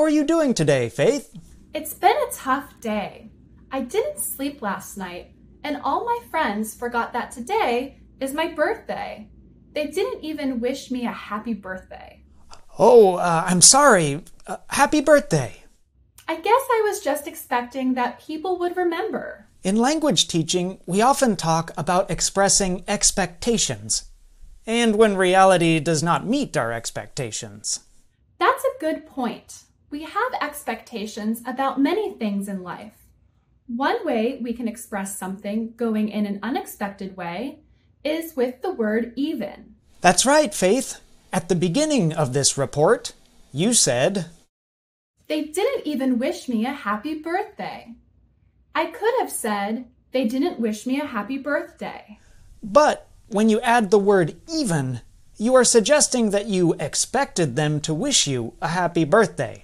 are you doing today, Faith? It's been a tough day. I didn't sleep last night, and all my friends forgot that today is my birthday. They didn't even wish me a happy birthday. Oh, uh, I'm sorry. Uh, happy birthday. I guess I was just expecting that people would remember. In language teaching, we often talk about expressing expectations, and when reality does not meet our expectations. That's a good point. We have expectations about many things in life. One way we can express something going in an unexpected way is with the word even. That's right, Faith. At the beginning of this report, you said, They didn't even wish me a happy birthday. I could have said, They didn't wish me a happy birthday. But when you add the word even, you are suggesting that you expected them to wish you a happy birthday.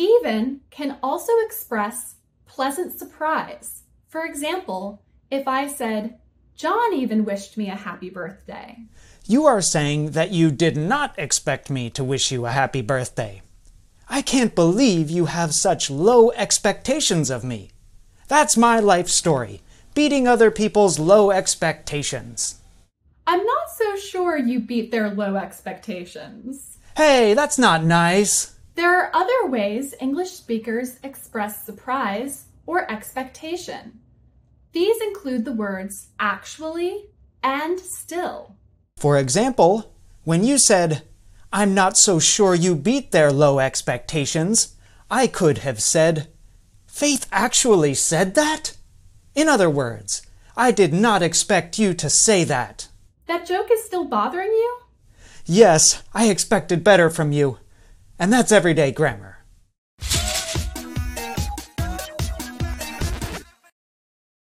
Even can also express pleasant surprise. For example, if I said, John even wished me a happy birthday. You are saying that you did not expect me to wish you a happy birthday. I can't believe you have such low expectations of me. That's my life story, beating other people's low expectations. I'm not so sure you beat their low expectations. Hey, that's not nice. There are other ways English speakers express surprise or expectation. These include the words actually and still. For example, when you said, I'm not so sure you beat their low expectations, I could have said, Faith actually said that? In other words, I did not expect you to say that. That joke is still bothering you? Yes, I expected better from you. And that's everyday grammar.